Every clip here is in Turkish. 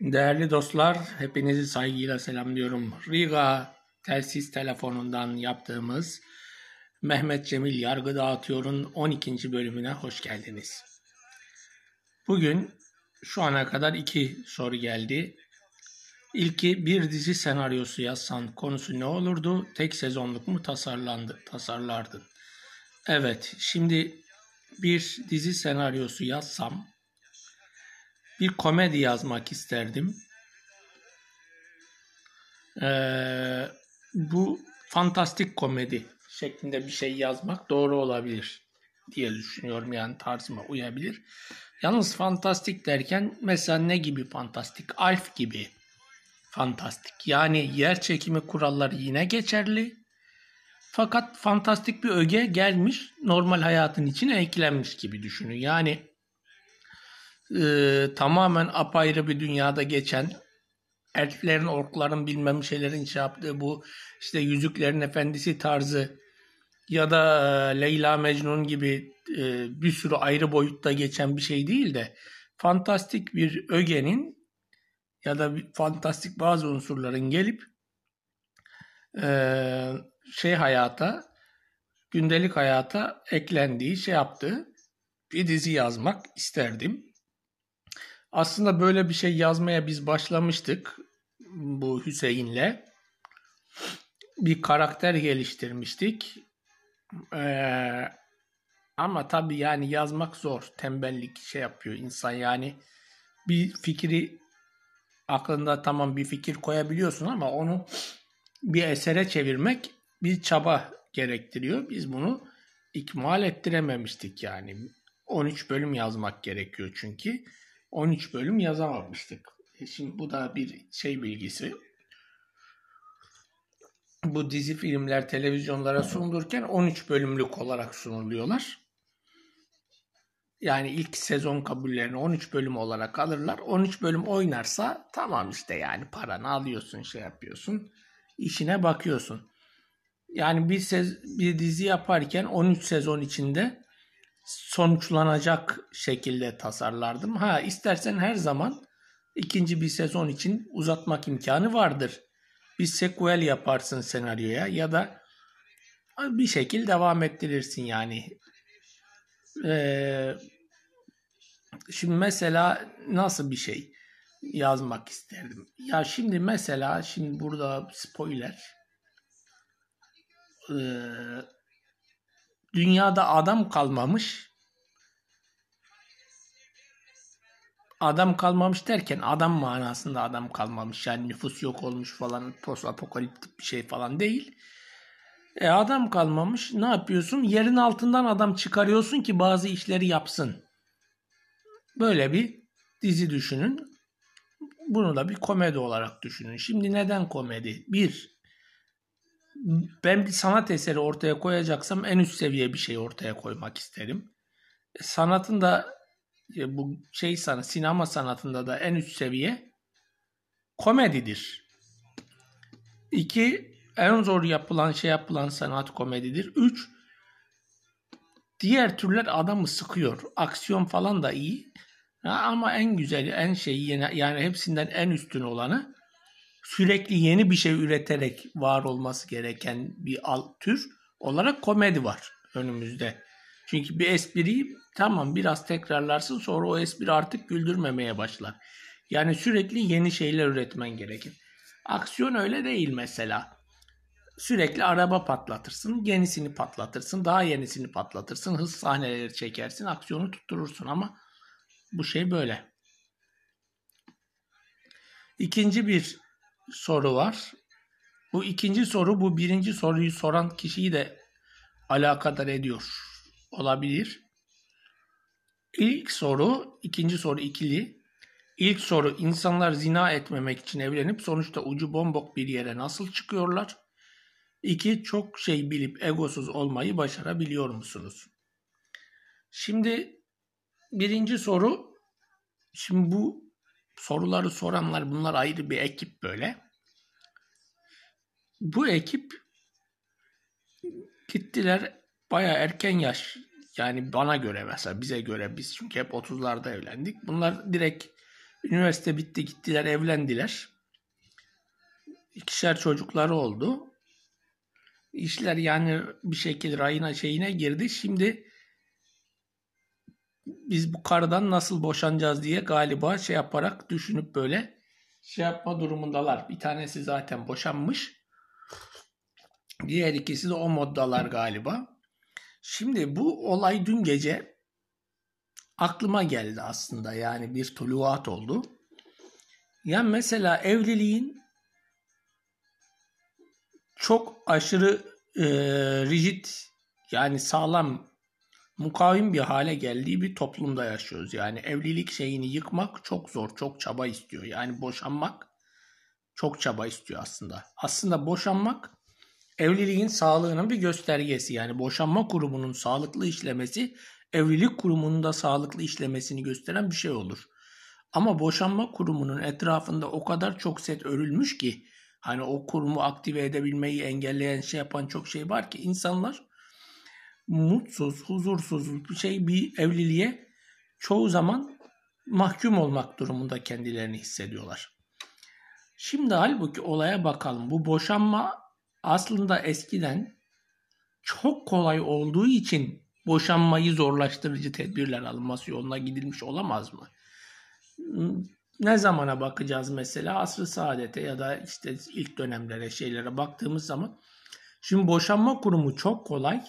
Değerli dostlar, hepinizi saygıyla selamlıyorum. Riga telsiz telefonundan yaptığımız Mehmet Cemil Yargı Dağıtıyor'un 12. bölümüne hoş geldiniz. Bugün şu ana kadar iki soru geldi. İlki bir dizi senaryosu yazsan konusu ne olurdu? Tek sezonluk mu tasarlandı, tasarlardın? Evet, şimdi bir dizi senaryosu yazsam bir komedi yazmak isterdim. Ee, bu fantastik komedi şeklinde bir şey yazmak doğru olabilir diye düşünüyorum yani tarzıma uyabilir. Yalnız fantastik derken mesela ne gibi fantastik? Alf gibi fantastik. Yani yer çekimi kuralları yine geçerli. Fakat fantastik bir öge gelmiş normal hayatın içine eklenmiş gibi düşünün. Yani e, tamamen apayrı bir dünyada geçen elflerin, orkların bilmem şeylerin şey yaptığı bu işte Yüzüklerin Efendisi tarzı ya da e, Leyla Mecnun gibi e, bir sürü ayrı boyutta geçen bir şey değil de fantastik bir ögenin ya da fantastik bazı unsurların gelip e, şey hayata gündelik hayata eklendiği şey yaptığı bir dizi yazmak isterdim. Aslında böyle bir şey yazmaya biz başlamıştık bu Hüseyin'le. Bir karakter geliştirmiştik. Ee, ama tabii yani yazmak zor. Tembellik şey yapıyor insan yani. Bir fikri aklında tamam bir fikir koyabiliyorsun ama onu bir esere çevirmek bir çaba gerektiriyor. Biz bunu ikmal ettirememiştik yani. 13 bölüm yazmak gerekiyor çünkü. 13 bölüm yazamamıştık. E şimdi bu da bir şey bilgisi. Bu dizi filmler televizyonlara sunulurken 13 bölümlük olarak sunuluyorlar. Yani ilk sezon kabullerini 13 bölüm olarak alırlar. 13 bölüm oynarsa tamam işte yani paranı alıyorsun şey yapıyorsun. işine bakıyorsun. Yani bir, sez bir dizi yaparken 13 sezon içinde sonuçlanacak şekilde tasarlardım. Ha istersen her zaman ikinci bir sezon için uzatmak imkanı vardır. Bir sequel yaparsın senaryoya ya da bir şekil devam ettirirsin yani. Ee, şimdi mesela nasıl bir şey yazmak isterdim? Ya şimdi mesela şimdi burada spoiler. Ee, dünyada adam kalmamış. Adam kalmamış derken adam manasında adam kalmamış. Yani nüfus yok olmuş falan post apokaliptik bir şey falan değil. E adam kalmamış. Ne yapıyorsun? Yerin altından adam çıkarıyorsun ki bazı işleri yapsın. Böyle bir dizi düşünün. Bunu da bir komedi olarak düşünün. Şimdi neden komedi? Bir, ben bir sanat eseri ortaya koyacaksam en üst seviye bir şey ortaya koymak isterim. E, sanatın da e, bu şey sanat, sinema sanatında da en üst seviye komedidir. İki, en zor yapılan şey yapılan sanat komedidir. Üç, diğer türler adamı sıkıyor. Aksiyon falan da iyi. Ama en güzeli, en şeyi yani hepsinden en üstün olanı sürekli yeni bir şey üreterek var olması gereken bir alt tür olarak komedi var önümüzde. Çünkü bir espriyi tamam biraz tekrarlarsın sonra o espri artık güldürmemeye başlar. Yani sürekli yeni şeyler üretmen gerekir. Aksiyon öyle değil mesela. Sürekli araba patlatırsın, yenisini patlatırsın, daha yenisini patlatırsın, hız sahneleri çekersin, aksiyonu tutturursun ama bu şey böyle. İkinci bir soru var. Bu ikinci soru bu birinci soruyu soran kişiyi de alakadar ediyor olabilir. İlk soru, ikinci soru ikili. İlk soru insanlar zina etmemek için evlenip sonuçta ucu bombok bir yere nasıl çıkıyorlar? İki, çok şey bilip egosuz olmayı başarabiliyor musunuz? Şimdi birinci soru, şimdi bu soruları soranlar bunlar ayrı bir ekip böyle. Bu ekip gittiler baya erken yaş yani bana göre mesela bize göre biz çünkü hep 30'larda evlendik. Bunlar direkt Üniversite bitti gittiler evlendiler. İkişer çocukları oldu. İşler yani bir şekilde rayına şeyine girdi. Şimdi biz bu karıdan nasıl boşanacağız diye galiba şey yaparak düşünüp böyle şey yapma durumundalar. Bir tanesi zaten boşanmış. Diğer ikisi de o moddalar galiba. Şimdi bu olay dün gece aklıma geldi aslında. Yani bir tuluat oldu. Yani mesela evliliğin çok aşırı e, rigid yani sağlam mukavim bir hale geldiği bir toplumda yaşıyoruz. Yani evlilik şeyini yıkmak çok zor, çok çaba istiyor. Yani boşanmak çok çaba istiyor aslında. Aslında boşanmak evliliğin sağlığının bir göstergesi. Yani boşanma kurumunun sağlıklı işlemesi evlilik kurumunun da sağlıklı işlemesini gösteren bir şey olur. Ama boşanma kurumunun etrafında o kadar çok set örülmüş ki hani o kurumu aktive edebilmeyi engelleyen şey yapan çok şey var ki insanlar mutsuz, huzursuz bir şey bir evliliğe çoğu zaman mahkum olmak durumunda kendilerini hissediyorlar. Şimdi halbuki olaya bakalım. Bu boşanma aslında eskiden çok kolay olduğu için boşanmayı zorlaştırıcı tedbirler alınması yoluna gidilmiş olamaz mı? Ne zamana bakacağız mesela? Asr-ı saadete ya da işte ilk dönemlere şeylere baktığımız zaman şimdi boşanma kurumu çok kolay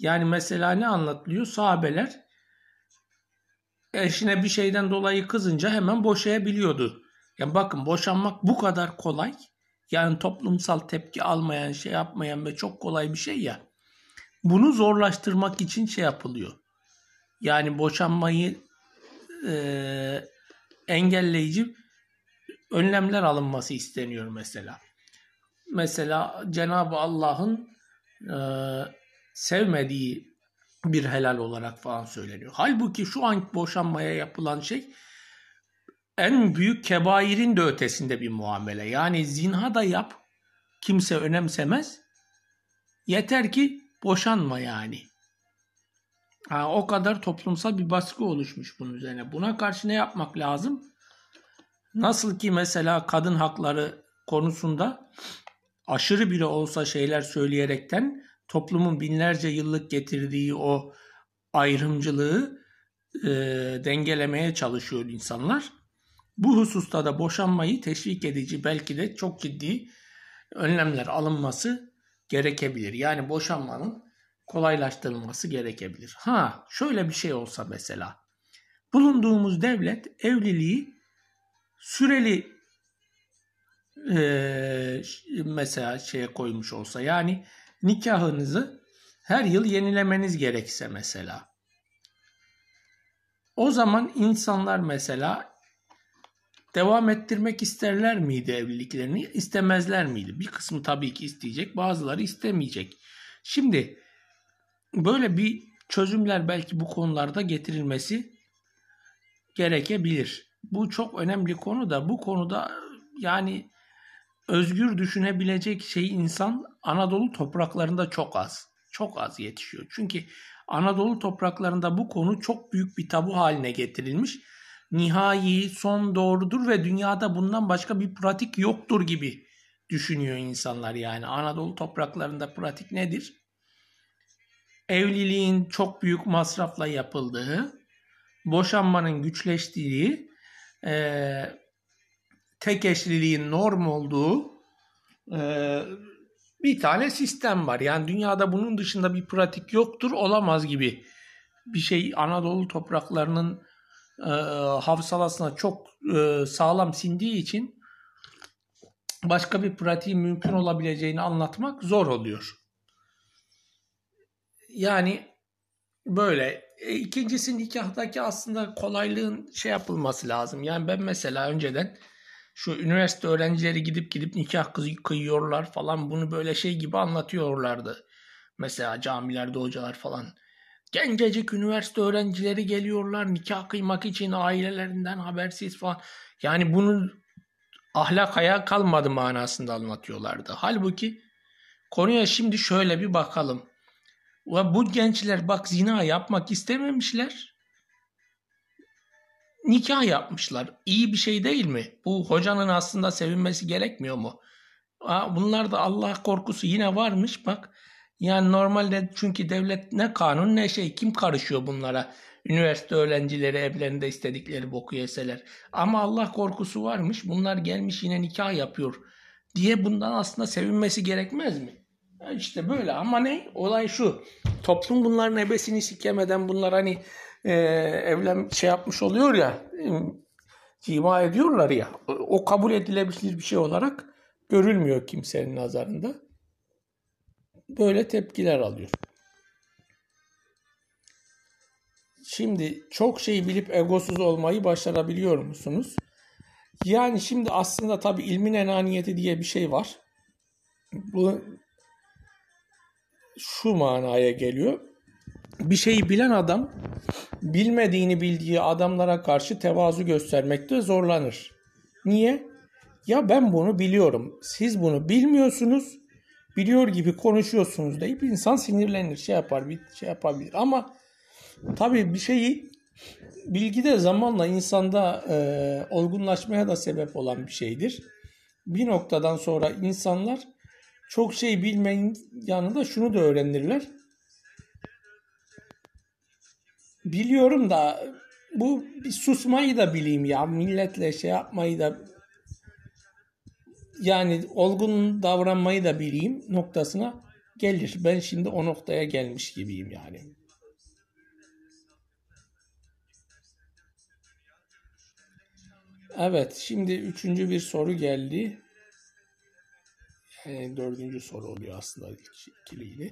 yani mesela ne anlatılıyor? Sahabeler eşine bir şeyden dolayı kızınca hemen boşayabiliyordu. Yani bakın boşanmak bu kadar kolay. Yani toplumsal tepki almayan, şey yapmayan ve çok kolay bir şey ya. Bunu zorlaştırmak için şey yapılıyor. Yani boşanmayı e, engelleyici önlemler alınması isteniyor mesela. Mesela Cenab-ı Allah'ın e, sevmediği bir helal olarak falan söyleniyor. Halbuki şu an boşanmaya yapılan şey en büyük kebairin de ötesinde bir muamele. Yani zinha da yap kimse önemsemez. Yeter ki boşanma yani. Ha, o kadar toplumsal bir baskı oluşmuş bunun üzerine. Buna karşı ne yapmak lazım? Nasıl ki mesela kadın hakları konusunda aşırı bile olsa şeyler söyleyerekten toplumun binlerce yıllık getirdiği o ayrımcılığı e, dengelemeye çalışıyor insanlar. Bu hususta da boşanmayı teşvik edici belki de çok ciddi önlemler alınması gerekebilir. Yani boşanmanın kolaylaştırılması gerekebilir. Ha şöyle bir şey olsa mesela bulunduğumuz devlet evliliği süreli e, mesela şeye koymuş olsa yani nikahınızı her yıl yenilemeniz gerekse mesela. O zaman insanlar mesela devam ettirmek isterler miydi evliliklerini? İstemezler miydi? Bir kısmı tabii ki isteyecek, bazıları istemeyecek. Şimdi böyle bir çözümler belki bu konularda getirilmesi gerekebilir. Bu çok önemli konu da bu konuda yani özgür düşünebilecek şey insan Anadolu topraklarında çok az. Çok az yetişiyor. Çünkü Anadolu topraklarında bu konu çok büyük bir tabu haline getirilmiş. Nihai, son doğrudur ve dünyada bundan başka bir pratik yoktur gibi düşünüyor insanlar yani. Anadolu topraklarında pratik nedir? Evliliğin çok büyük masrafla yapıldığı, boşanmanın güçleştiği, tek eşliliğin norm olduğu e, bir tane sistem var. Yani dünyada bunun dışında bir pratik yoktur, olamaz gibi bir şey Anadolu topraklarının e, hafsalasına çok e, sağlam sindiği için başka bir pratiğin mümkün olabileceğini anlatmak zor oluyor. Yani böyle. E, ikincisi nikahtaki aslında kolaylığın şey yapılması lazım. Yani ben mesela önceden şu üniversite öğrencileri gidip gidip nikah kıyıyorlar falan bunu böyle şey gibi anlatıyorlardı. Mesela camilerde hocalar falan. Gencecik üniversite öğrencileri geliyorlar nikah kıymak için ailelerinden habersiz falan. Yani bunun ahlak ayağa kalmadı manasında anlatıyorlardı. Halbuki konuya şimdi şöyle bir bakalım. Ve bu gençler bak zina yapmak istememişler. Nikah yapmışlar. İyi bir şey değil mi? Bu hocanın aslında sevinmesi gerekmiyor mu? Bunlar da Allah korkusu yine varmış bak. Yani normalde çünkü devlet ne kanun ne şey kim karışıyor bunlara? Üniversite öğrencileri evlerinde istedikleri boku yeseler. Ama Allah korkusu varmış. Bunlar gelmiş yine nikah yapıyor diye bundan aslında sevinmesi gerekmez mi? İşte böyle ama ne? Olay şu. Toplum bunların ebesini sikemeden bunlar hani e, evlen şey yapmış oluyor ya cima ediyorlar ya o kabul edilebilir bir şey olarak görülmüyor kimsenin nazarında. Böyle tepkiler alıyor. Şimdi çok şey bilip egosuz olmayı başarabiliyor musunuz? Yani şimdi aslında tabii ilmin enaniyeti diye bir şey var. Bu şu manaya geliyor. Bir şeyi bilen adam bilmediğini bildiği adamlara karşı tevazu göstermekte zorlanır. Niye? Ya ben bunu biliyorum. Siz bunu bilmiyorsunuz. Biliyor gibi konuşuyorsunuz deyip insan sinirlenir, şey yapar, bir şey yapabilir. Ama tabii bir şeyi bilgi de zamanla insanda e, olgunlaşmaya da sebep olan bir şeydir. Bir noktadan sonra insanlar çok şey bilmeyin yanında şunu da öğrenirler. Biliyorum da bu bir susmayı da bileyim ya milletle şey yapmayı da yani olgun davranmayı da bileyim noktasına gelir. Ben şimdi o noktaya gelmiş gibiyim yani. Evet, şimdi üçüncü bir soru geldi. Yani dördüncü soru oluyor aslında ikiliyle.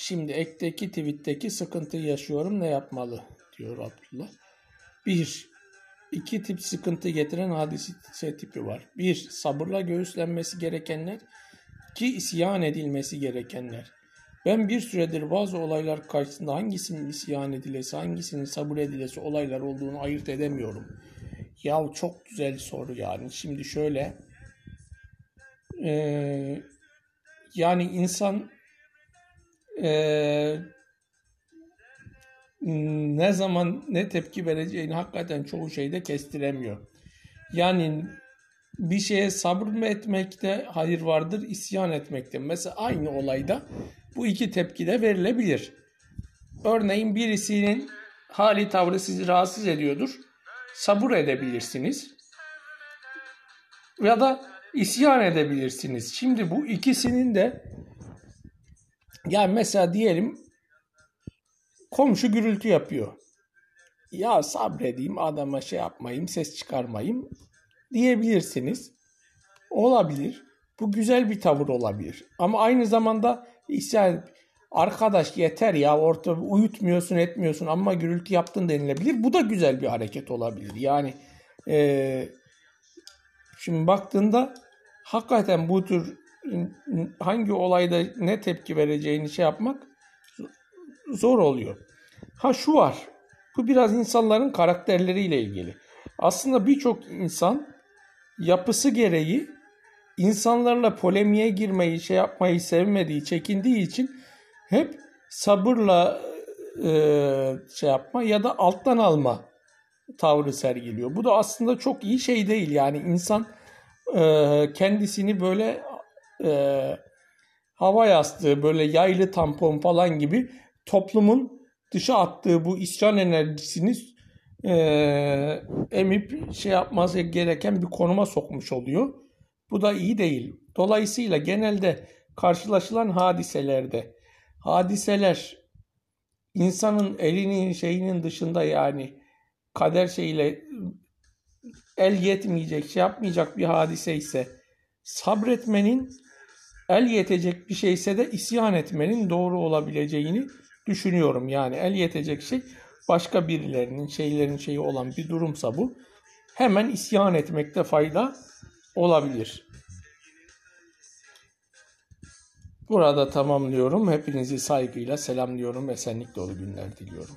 Şimdi ekteki tweetteki sıkıntı yaşıyorum ne yapmalı diyor Abdullah. Bir, iki tip sıkıntı getiren hadise tipi var. Bir, sabırla göğüslenmesi gerekenler. iki isyan edilmesi gerekenler. Ben bir süredir bazı olaylar karşısında hangisinin isyan edilesi, hangisinin sabır edilesi olaylar olduğunu ayırt edemiyorum. Ya çok güzel soru yani. Şimdi şöyle e, yani insan e, ne zaman ne tepki vereceğini hakikaten çoğu şeyde kestiremiyor. Yani bir şeye sabır mı etmekte hayır vardır, isyan etmekte. Mesela aynı olayda bu iki tepki de verilebilir. Örneğin birisinin hali tavrı sizi rahatsız ediyordur. Sabır edebilirsiniz. Ya da isyan edebilirsiniz. Şimdi bu ikisinin de yani mesela diyelim komşu gürültü yapıyor. Ya sabredeyim adama şey yapmayayım ses çıkarmayayım diyebilirsiniz. Olabilir. Bu güzel bir tavır olabilir. Ama aynı zamanda isyan arkadaş yeter ya orta uyutmuyorsun etmiyorsun ama gürültü yaptın denilebilir. Bu da güzel bir hareket olabilir. Yani e, şimdi baktığında hakikaten bu tür hangi olayda ne tepki vereceğini şey yapmak zor oluyor. Ha şu var. Bu biraz insanların karakterleriyle ilgili. Aslında birçok insan yapısı gereği insanlarla polemiğe girmeyi, şey yapmayı sevmediği, çekindiği için hep sabırla e, şey yapma ya da alttan alma tavrı sergiliyor. Bu da aslında çok iyi şey değil. Yani insan e, kendisini böyle e, hava yastığı, böyle yaylı tampon falan gibi toplumun dışa attığı bu isyan enerjisini e, emip şey yapması gereken bir konuma sokmuş oluyor. Bu da iyi değil. Dolayısıyla genelde karşılaşılan hadiselerde hadiseler insanın elinin şeyinin dışında yani kader şeyiyle el yetmeyecek, şey yapmayacak bir hadise ise sabretmenin el yetecek bir şeyse de isyan etmenin doğru olabileceğini düşünüyorum. Yani el yetecek şey başka birilerinin şeylerin şeyi olan bir durumsa bu hemen isyan etmekte fayda olabilir. Burada tamamlıyorum. Hepinizi saygıyla selamlıyorum. Esenlik dolu günler diliyorum.